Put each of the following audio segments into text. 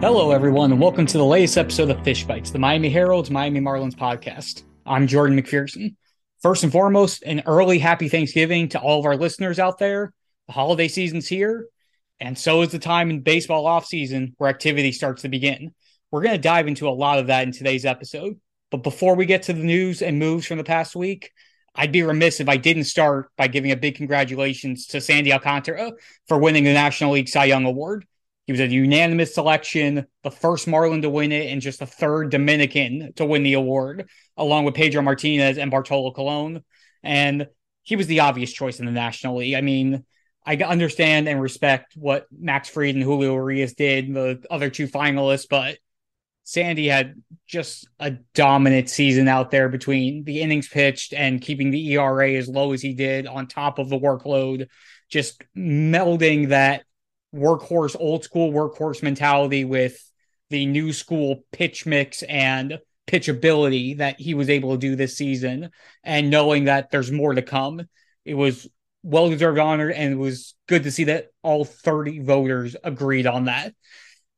Hello, everyone, and welcome to the latest episode of Fish Bites, the Miami Herald's Miami Marlins podcast. I'm Jordan McPherson. First and foremost, an early happy Thanksgiving to all of our listeners out there. The holiday season's here, and so is the time in baseball offseason where activity starts to begin. We're going to dive into a lot of that in today's episode. But before we get to the news and moves from the past week, I'd be remiss if I didn't start by giving a big congratulations to Sandy Alcantara for winning the National League Cy Young Award. He was a unanimous selection, the first Marlin to win it, and just the third Dominican to win the award, along with Pedro Martinez and Bartolo Colon. And he was the obvious choice in the National League. I mean, I understand and respect what Max Fried and Julio Urias did, the other two finalists, but Sandy had just a dominant season out there between the innings pitched and keeping the ERA as low as he did on top of the workload, just melding that workhorse, old school workhorse mentality with the new school pitch mix and pitchability that he was able to do this season, and knowing that there's more to come. It was well deserved honor, and it was good to see that all 30 voters agreed on that.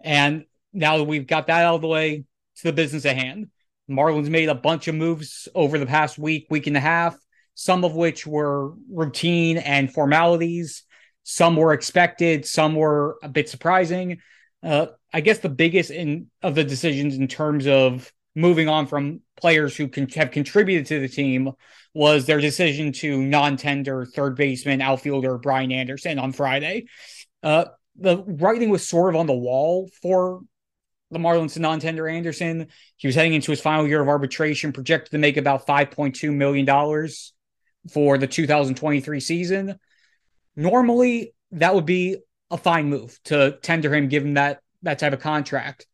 And now that we've got that out of the way, to the business at hand. Marlins made a bunch of moves over the past week, week and a half, some of which were routine and formalities some were expected, some were a bit surprising. Uh, I guess the biggest in of the decisions in terms of moving on from players who can have contributed to the team was their decision to non-tender third baseman outfielder Brian Anderson on Friday. Uh, the writing was sort of on the wall for the Marlins to non-tender Anderson. He was heading into his final year of arbitration, projected to make about $5.2 million for the 2023 season. Normally, that would be a fine move to tender him, given that that type of contract.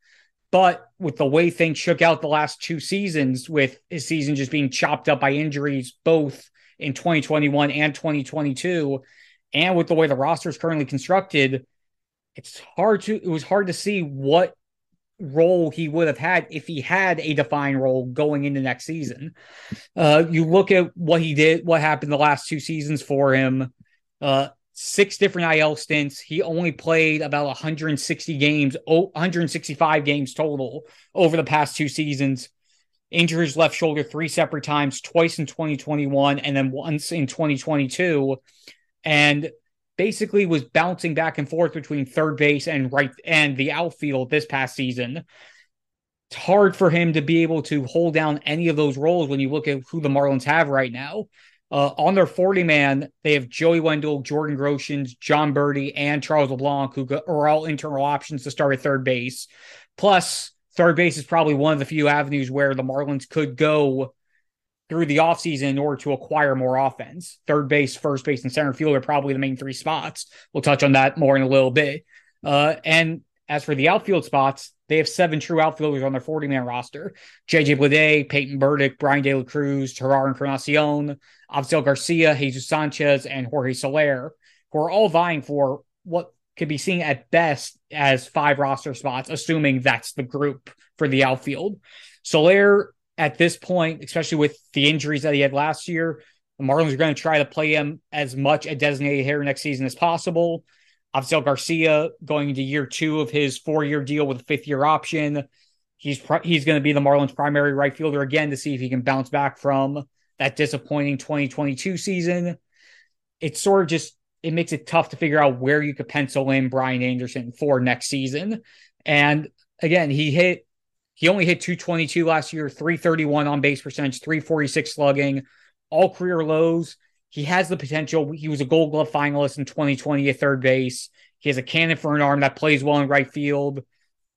But with the way things shook out the last two seasons, with his season just being chopped up by injuries, both in 2021 and 2022, and with the way the roster is currently constructed, it's hard to it was hard to see what role he would have had if he had a defined role going into next season. Uh, you look at what he did, what happened the last two seasons for him uh, six different IL stints. He only played about 160 games, 165 games total over the past two seasons. Injured his left shoulder three separate times, twice in 2021 and then once in 2022. And basically was bouncing back and forth between third base and right and the outfield this past season. It's hard for him to be able to hold down any of those roles when you look at who the Marlins have right now. Uh, on their 40 man, they have Joey Wendle, Jordan Groshans, Jon Berti, and Charles LeBlanc, who are all internal options to start at third base. Plus, third base is probably one of the few avenues where the Marlins could go through the offseason in order to acquire more offense. Third base, first base, and center field are probably the main three spots. We'll touch on that more in a little bit. Uh, and as for the outfield spots, they have seven true outfielders on their 40 man roster JJ Bleday, Peyton Burdick, Bryan De La Cruz, Jerar Encarnacion, Avisail Garcia, Jesus Sanchez, and Jorge Soler, who are all vying for what could be seen at best as five roster spots, assuming that's the group for the outfield. Soler, at this point, especially with the injuries that he had last year, the Marlins are going to try to play him as much a designated hitter next season as possible. Avisail Garcia going into year two of his four year deal with a fifth year option. He's he's going to be the Marlins' primary right fielder again to see if he can bounce back from that disappointing 2022 season. It's sort of just it makes it tough to figure out where you could pencil in Brian Anderson for next season. And again, he hit he only hit 222 last year, 331 on base percentage, 346 slugging, all career lows. He has the potential. He was a gold glove finalist in 2020 at third base. He has a cannon for an arm that plays well in right field.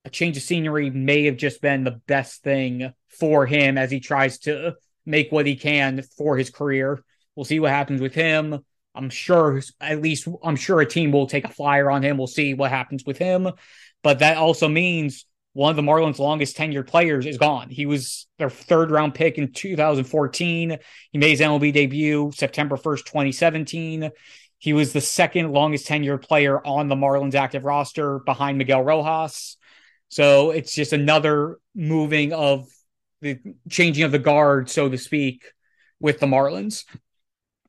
a change of scenery may have just been the best thing for him as he tries to make what he can for his career. We'll see what happens with him. I'm sure, at least, I'm sure a team will take a flyer on him. We'll see what happens with him. But that also means one of the Marlins' longest tenured players is gone. He was their third round pick in 2014. He made his MLB debut September 1st, 2017. He was the second longest tenured player on the Marlins active roster behind Miguel Rojas. So it's just another moving of the changing of the guard, so to speak, with the Marlins.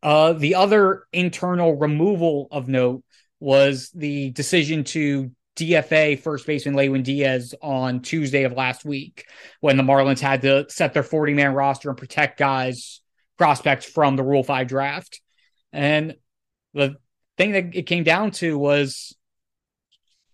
Uh, the other internal removal of note was the decision to DFA first baseman Lewin Diaz on Tuesday of last week when the Marlins had to set their 40 man roster and protect guys, prospects from the Rule 5 draft. And the thing that it came down to was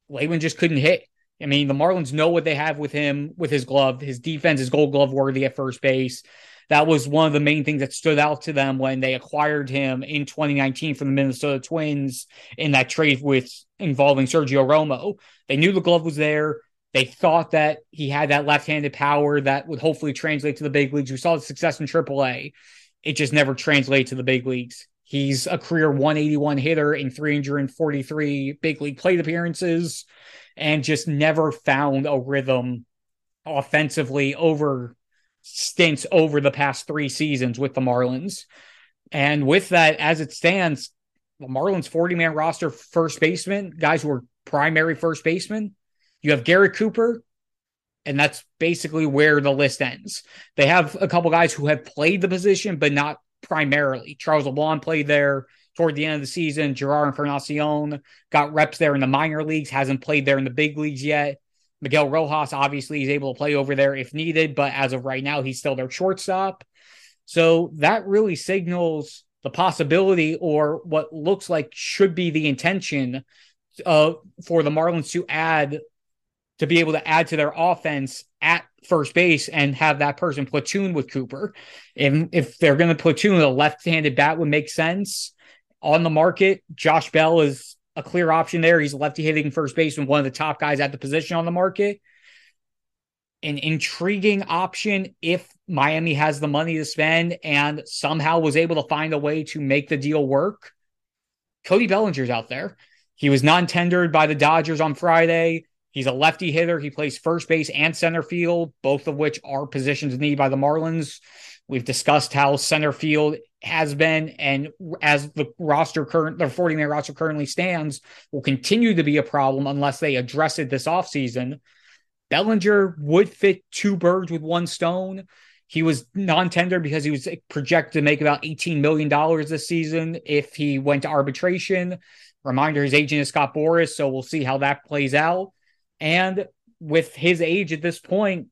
Lewin just couldn't hit. I mean, the Marlins know what they have with him with his glove. His defense is gold glove worthy at first base. That was one of the main things that stood out to them when they acquired him in 2019 from the Minnesota Twins in that trade with involving Sergio Romo. They knew the glove was there. They thought that he had that left-handed power that would hopefully translate to the big leagues. We saw the success in AAA. It just never translated to the big leagues. He's a career 181 hitter in 343 big league plate appearances and just never found a rhythm offensively over stints over the past three seasons with the Marlins. And with that, as it stands, the Marlins 40 man roster first baseman, guys who are primary first baseman. You have Garrett Cooper, and that's basically where the list ends. They have a couple guys who have played the position, but not primarily. Charles LeBlanc played there toward the end of the season. Jerar Encarnacion got reps there in the minor leagues, hasn't played there in the big leagues yet. Miguel Rojas obviously is able to play over there if needed, but as of right now, he's still their shortstop. So that really signals the possibility or what looks like should be the intention uh, for the Marlins to add to be able to add to their offense at first base and have that person platoon with Cooper. And if they're going to platoon a left-handed bat would make sense on the market. Josh Bell is a clear option there. He's lefty hitting first baseman, one of the top guys at the position on the market. An intriguing option if Miami has the money to spend and somehow was able to find a way to make the deal work. Cody Bellinger's out there. He was non tendered by the Dodgers on Friday. He's a lefty hitter. He plays first base and center field, both of which are positions needed by the Marlins. We've discussed how center field has been and as the roster current the 40 man roster currently stands will continue to be a problem unless they address it this offseason. Bellinger would fit two birds with one stone. He was non-tender because he was projected to make about $18 million this season if he went to arbitration. Reminder, his agent is Scott Boras, so we'll see how that plays out. And with his age at this point,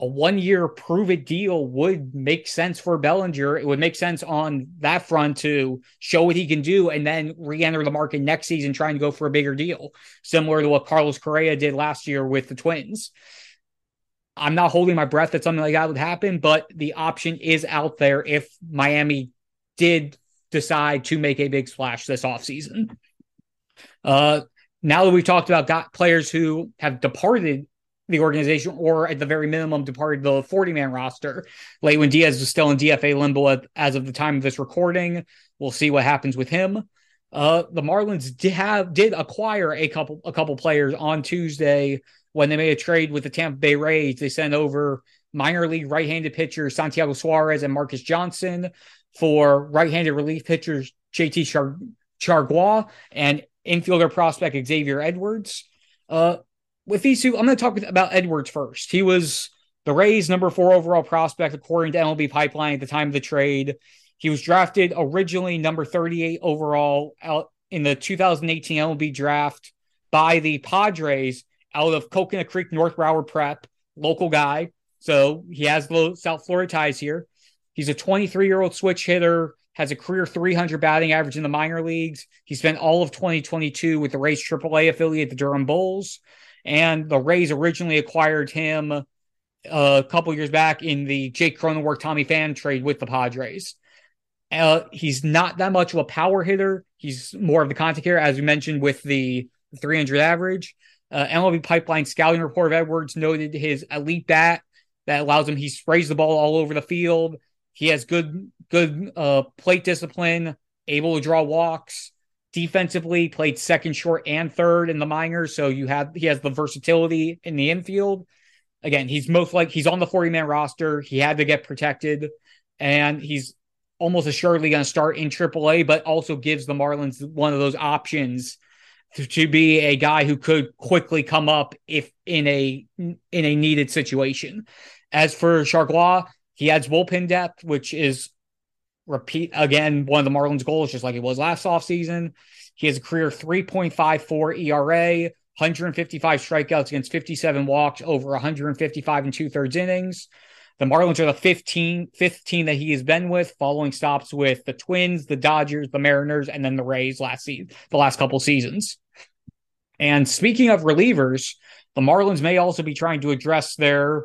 a one year prove it deal would make sense for Bellinger. It would make sense on that front to show what he can do and then re enter the market next season trying to go for a bigger deal, similar to what Carlos Correa did last year with the Twins. I'm not holding my breath that something like that would happen, but the option is out there if Miami did decide to make a big splash this offseason. Uh, now that we've talked about got players who have departed the organization, or at the very minimum, departed the 40 man roster. Lewin Diaz is still in DFA limbo as of the time of this recording. We'll see what happens with him. Uh, the Marlins did have did acquire a couple a couple players on Tuesday when they made a trade with the Tampa Bay Rays. They sent over minor league right-handed pitchers Santiago Suarez and Marcus Johnson for right-handed relief pitchers JT Char- Chargois and infielder prospect Xavier Edwards. Uh, with these two, I'm going to talk about Edwards first. He was the Rays' number four overall prospect, according to MLB Pipeline at the time of the trade. He was drafted originally number 38 overall out in the 2018 MLB draft by the Padres out of Coconut Creek, North Broward Prep, local guy. So he has the South Florida ties here. He's a 23 year old switch hitter, has a career 300 batting average in the minor leagues. He spent all of 2022 with the Rays AAA affiliate, the Durham Bulls. And the Rays originally acquired him uh, a couple years back in the Jake Cronenworth Tommy Pham trade with the Padres. Uh, he's not that much of a power hitter. He's more of the contact hitter, as we mentioned with the 300 average. Uh, MLB Pipeline scouting report of Edwards noted his elite bat that allows him. He sprays the ball all over the field. He has good good uh, plate discipline, able to draw walks. Defensively, played second, short, and third in the minors. So you have he has the versatility in the infield. Again, he's most like he's on the 40 man roster. He had to get protected, and he's almost assuredly going to start in AAA, but also gives the Marlins one of those options to, to, be a guy who could quickly come up if in a in a needed situation. As for Chargois, he adds bullpen depth, which is repeat again one of the Marlins' goals, just like it was last offseason. He has a career 3.54 ERA, 155 strikeouts against 57 walks over 155 and two thirds innings. The Marlins are the 15, fifth team that he has been with, following stops with the Twins, the Dodgers, the Mariners, and then the Rays last season, the last couple seasons. And speaking of relievers, the Marlins may also be trying to address their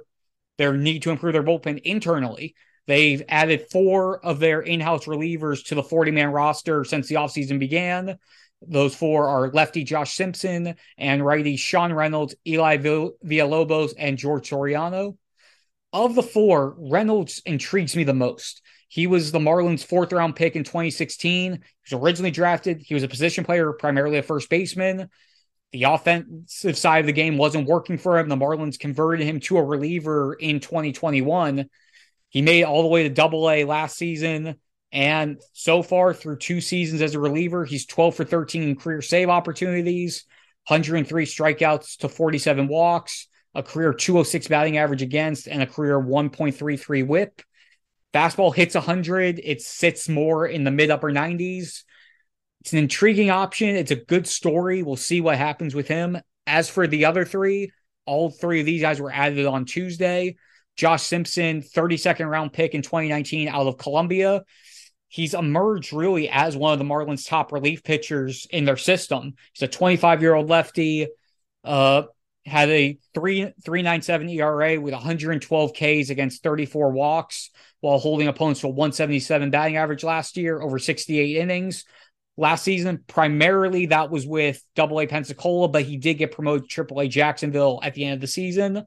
their need to improve their bullpen internally. They've added four of their in-house relievers to the 40-man roster since the offseason began. Those four are lefty Josh Simpson and righty Sean Reynolds, Eli Villalobos, and George Soriano. Of the four, Reynolds intrigues me the most. He was the Marlins' fourth round pick in 2016. He was originally drafted. He was a position player, primarily a first baseman. The offensive side of the game wasn't working for him. The Marlins converted him to a reliever in 2021. He made all the way to double A last season. And so far, through two seasons as a reliever, he's 12 for 13 in career save opportunities, 103 strikeouts to 47 walks, a career 206 batting average against, and a career 1.33 whip. Fastball hits 100. It sits more in the mid upper 90s. It's an intriguing option. It's a good story. We'll see what happens with him. As for the other three, all three of these guys were added on Tuesday. Josh Simpson, 32nd round pick in 2019 out of Columbia. He's emerged really as one of the Marlins' top relief pitchers in their system. He's a 25 year old lefty, uh, had a 3 397 ERA with 112 Ks against 34 walks while holding opponents to a 177 batting average last year over 68 innings. Last season, primarily that was with Double A Pensacola, but he did get promoted to Triple A Jacksonville at the end of the season.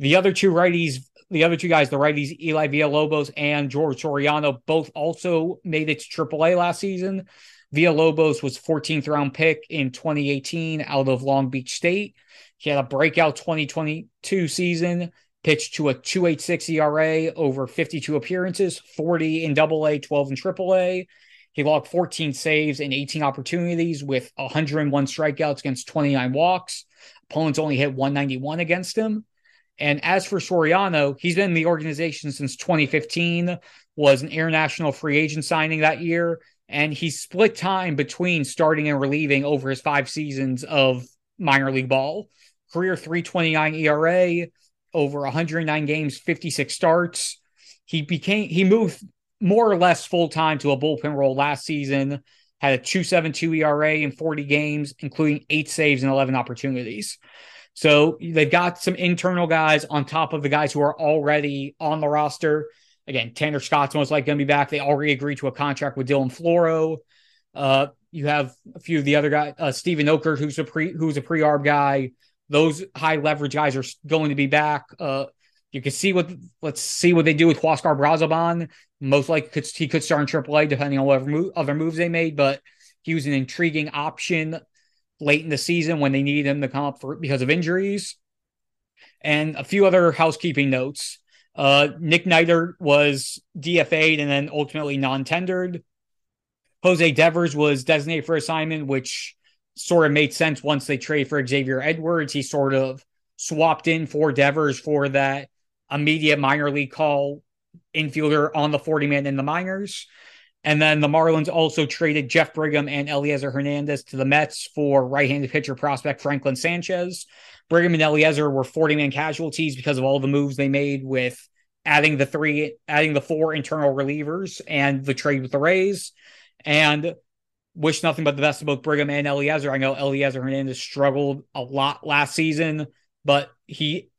The other two righties, the other two guys, the righties, Eli Villalobos and George Soriano, both also made it to Triple A last season. Villalobos was 14th round pick in 2018 out of Long Beach State. He had a breakout 2022 season, pitched to a 286 ERA over 52 appearances, 40 in double A, 12 in triple A. He logged 14 saves and 18 opportunities with 101 strikeouts against 29 walks. Opponents only hit 191 against him. And as for Soriano, he's been in the organization since 2015, was an international free agent signing that year, and he split time between starting and relieving over his five seasons of minor league ball. Career 329 ERA, over 109 games, 56 starts. He became he moved more or less full time to a bullpen role last season. Had a 2.72 ERA in 40 games, including eight saves and 11 opportunities. So they've got some internal guys on top of the guys who are already on the roster. Again, Tanner Scott's most likely going to be back. They already agreed to a contract with Dylan Floro. Uh, you have a few of the other guys, uh, Steven Okert, who's a pre who's a pre arb guy. Those high leverage guys are going to be back. Uh, you can see what let's see what they do with Huascar Brazoban. Most likely could, he could start in AAA depending on whatever move, other moves they made, but he was an intriguing option late in the season when they needed him to come up for because of injuries. And a few other housekeeping notes. Uh, Nick Neidert was DFA'd and then ultimately non-tendered. Jose Devers was designated for assignment, which sort of made sense once they trade for Xavier Edwards. He sort of swapped in for Devers for that immediate minor league call infielder on the 40 man in the minors. And then the Marlins also traded Jeff Brigham and Elieser Hernandez to the Mets for right handed pitcher prospect Franklin Sanchez. Brigham and Elieser were 40 man casualties because of all the moves they made with adding the three, adding the four internal relievers and the trade with the Rays. And wish nothing but the best of both Brigham and Elieser. I know Elieser Hernandez struggled a lot last season, but he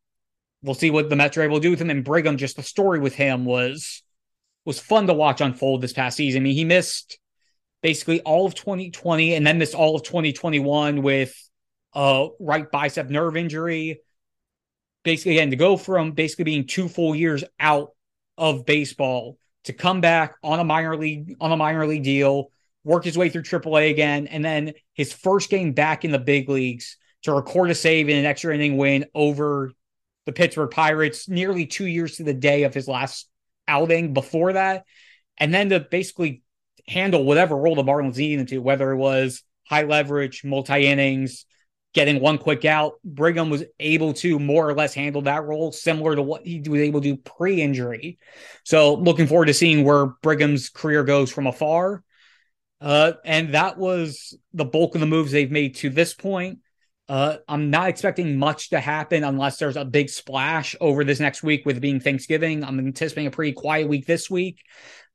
we'll see what the Mets are able to do with him. And Brigham, just the story with him was was fun to watch unfold this past season. I mean, he missed basically all of 2020 and then missed all of 2021 with a right bicep nerve injury. Basically, again, to go from basically being two full years out of baseball to come back on a minor league on a minor league deal, work his way through AAA again, and then his first game back in the big leagues to record a save in an extra inning win over the Pittsburgh Pirates nearly two years to the day of his last outing before that. And then to basically handle whatever role the Marlins needed him to, whether it was high leverage, multi innings, getting one quick out. Brigham was able to more or less handle that role, similar to what he was able to do pre injury. So, looking forward to seeing where Brigham's career goes from afar. Uh, and that was the bulk of the moves they've made to this point. Uh, I'm not expecting much to happen unless there's a big splash over this next week with being Thanksgiving. I'm anticipating a pretty quiet week this week.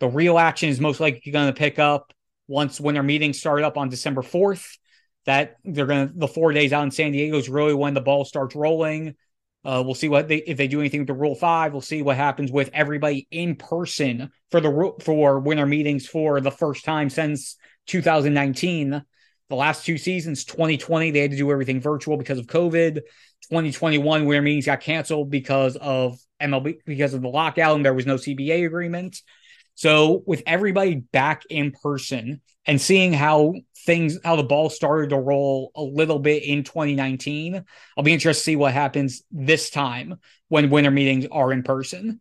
The real action is most likely going to pick up once when their meetings start up on December 4th. That they're going to, the four days out in San Diego is really when the ball starts rolling. Uh, we'll see what they if they do anything with the Rule Five. We'll see what happens with everybody in person for the for winter meetings for the first time since 2019 the last two seasons 2020 they had to do everything virtual because of covid. 2021 where meetings got canceled because of mlb because of the lockout and there was no cba agreement. So with everybody back in person and seeing how things how the ball started to roll a little bit in 2019 i'll be interested to see what happens this time when winter meetings are in person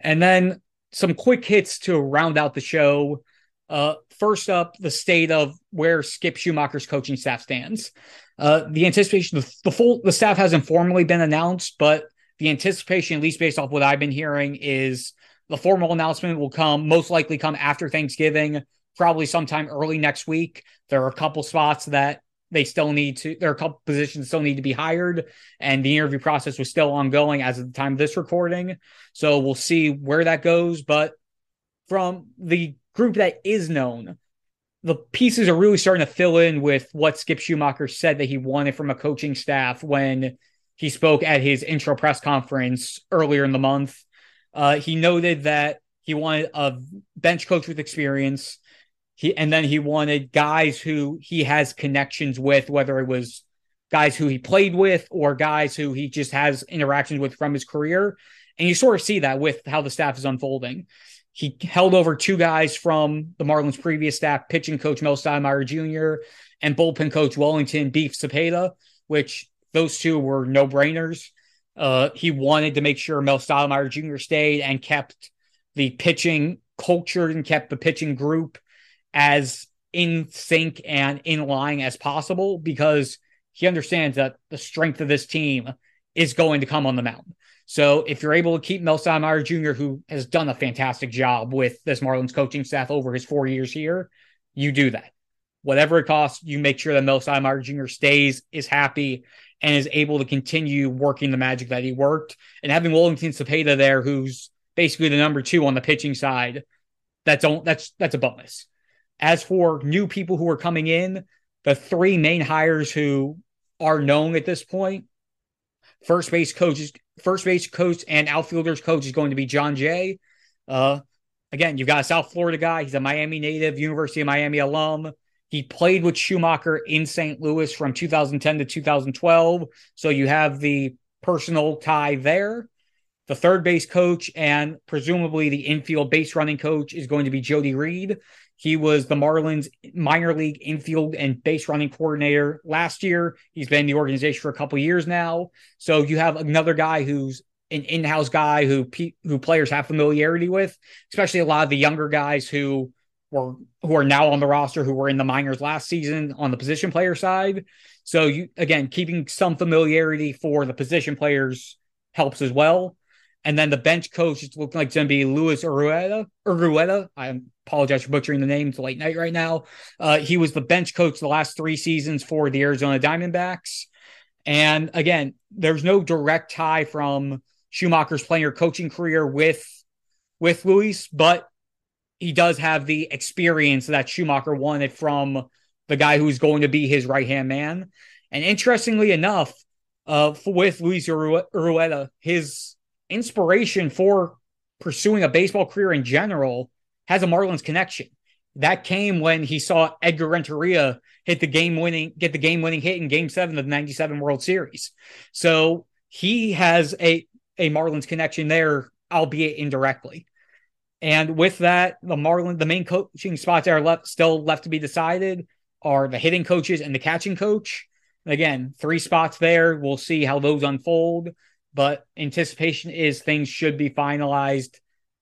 And then some quick hits to round out the show. Uh, first up, the state of where Skip Schumaker's coaching staff stands. Uh, the anticipation, the, the full, the staff hasn't formally been announced, but the anticipation, at least based off what I've been hearing, is the formal announcement will come most likely come after Thanksgiving, probably sometime early next week. There are a couple spots that they still need to there are a couple positions still need to be hired and the interview process was still ongoing as of the time of this recording. So we'll see where that goes but from the group that is known the pieces are really starting to fill in with what skip schumaker said that he wanted from a coaching staff when he spoke at his intro press conference earlier in the month. Uh, he noted that he wanted a bench coach with experience he and then he wanted guys who he has connections with, whether it was guys who he played with or guys who he just has interactions with from his career. And you sort of see that with how the staff is unfolding. He held over two guys from the Marlins previous staff, pitching coach Mel Stottlemyre Jr. and bullpen coach Wellington Beef Cepeda, which those two were no brainers. Uh, he wanted to make sure Mel Stottlemyre Jr. stayed and kept the pitching culture and kept the pitching group as in sync and in line as possible because he understands that the strength of this team is going to come on the mound. So if you're able to keep Mel Stottlemyre Jr., who has done a fantastic job with this Marlins coaching staff over his four years here, you do that. Whatever it costs, you make sure that Mel Stottlemyre Jr. stays, is happy, and is able to continue working the magic that he worked. And having Wellington Cepeda there, who's basically the number two on the pitching side, that's that's that's a bonus. As for new people who are coming in, the three main hires who are known at this point, first base coaches, first base coach and outfielders coach is going to be Jon Jay. Uh, again, you've got a South Florida guy. He's a Miami native, University of Miami alum. He played with Schumaker in St. Louis from 2010 to 2012. So you have the personal tie there. The third base coach and presumably the infield base running coach is going to be Jody Reed. He was the Marlins minor league infield and base running coordinator last year. He's been in the organization for a couple years now. So you have another guy who's an in-house guy who who players have familiarity with, especially a lot of the younger guys who were who are now on the roster who were in the minors last season on the position player side. So you again keeping some familiarity for the position players helps as well. And then the bench coach is looking like it's going to be Luis Urueta. Urueta. I apologize for butchering the name. It's late night right now. Uh, he was the bench coach the last three seasons for the Arizona Diamondbacks. And again, there's no direct tie from Schumaker's playing or coaching career with with Luis, but he does have the experience that Schumaker wanted from the guy who's going to be his right hand man. And interestingly enough, uh, with Luis Urueta, his inspiration for pursuing a baseball career in general has a Marlins connection. That came when he saw Edgar Renteria hit the game winning, get the game winning hit in game seven of the 97 World Series. So he has a, a Marlins connection there, albeit indirectly. And with that, the Marlin, the main coaching spots that are left still left to be decided are the hitting coaches and the catching coach. Again, three spots there. We'll see how those unfold but anticipation is things should be finalized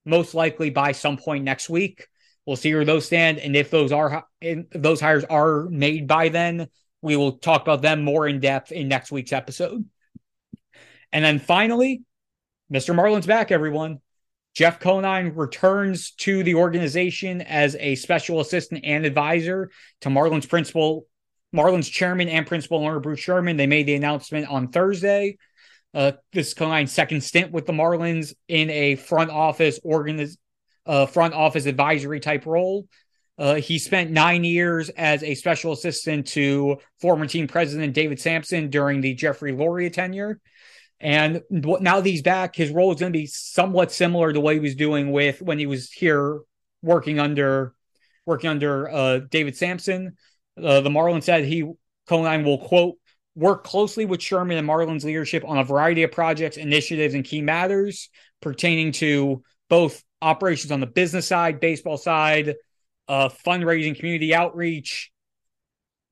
most likely by some point next week. We'll see where those stand, and if those are if those hires are made by then, we will talk about them more in depth in next week's episode. And then finally, Mr. Marlin's back, everyone. Jeff Conine returns to the organization as a special assistant and advisor to Marlin's principal, Marlin's chairman and principal owner Bruce Sherman. They made the announcement on Thursday. Uh, this Conine's second stint with the Marlins in a front office organiz- uh, front office advisory type role. Uh, he spent nine years as a special assistant to former team president David Samson during the Jeffrey Loria tenure. And now that he's back, his role is going to be somewhat similar to what he was doing with when he was here working under working under uh, David Samson. Uh, the Marlins said he Conine will quote work closely with Sherman and Marlin's leadership on a variety of projects, initiatives, and key matters pertaining to both operations on the business side, baseball side, uh, fundraising, community outreach,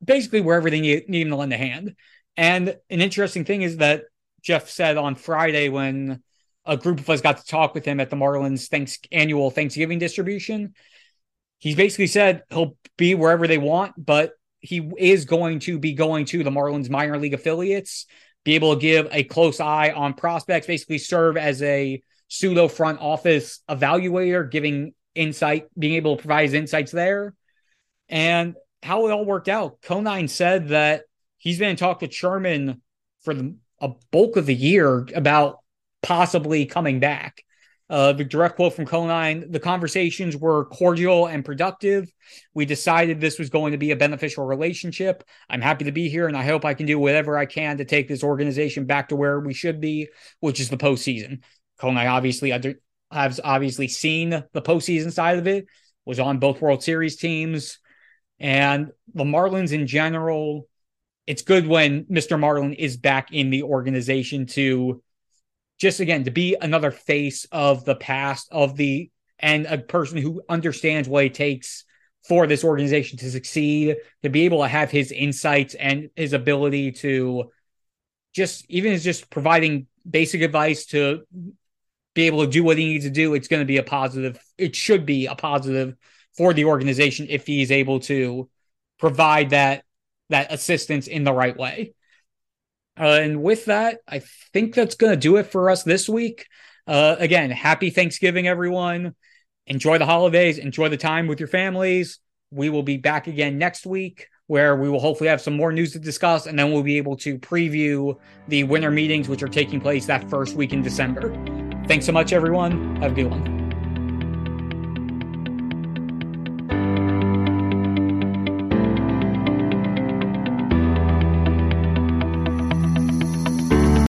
basically wherever they need, need him to lend a hand. And an interesting thing is that Jeff said on Friday when a group of us got to talk with him at the Marlins thanks annual Thanksgiving distribution. He's basically said he'll be wherever they want, but he is going to be going to the Marlins minor league affiliates, be able to give a close eye on prospects, basically serve as a pseudo front office evaluator, giving insight, being able to provide his insights there. And how it all worked out. Conine said that he's been in talk with Sherman for the, a bulk of the year about possibly coming back. Uh, the direct quote from Conine the conversations were cordial and productive. We decided this was going to be a beneficial relationship. I'm happy to be here, and I hope I can do whatever I can to take this organization back to where we should be, which is the postseason. Conine obviously under, has obviously seen the postseason side of it, was on both World Series teams, and the Marlins in general. It's good when Mr. Marlin is back in the organization to just again to be another face of the past of the and a person who understands what it takes for this organization to succeed to be able to have his insights and his ability to just even as just providing basic advice to be able to do what he needs to do it's going to be a positive it should be a positive for the organization if he's able to provide that that assistance in the right way uh, and with that, I think that's going to do it for us this week. Uh, again, happy Thanksgiving, everyone. Enjoy the holidays, enjoy the time with your families. We will be back again next week where we will hopefully have some more news to discuss, and then we'll be able to preview the winter meetings, which are taking place that first week in December. Thanks so much, everyone. Have a good one.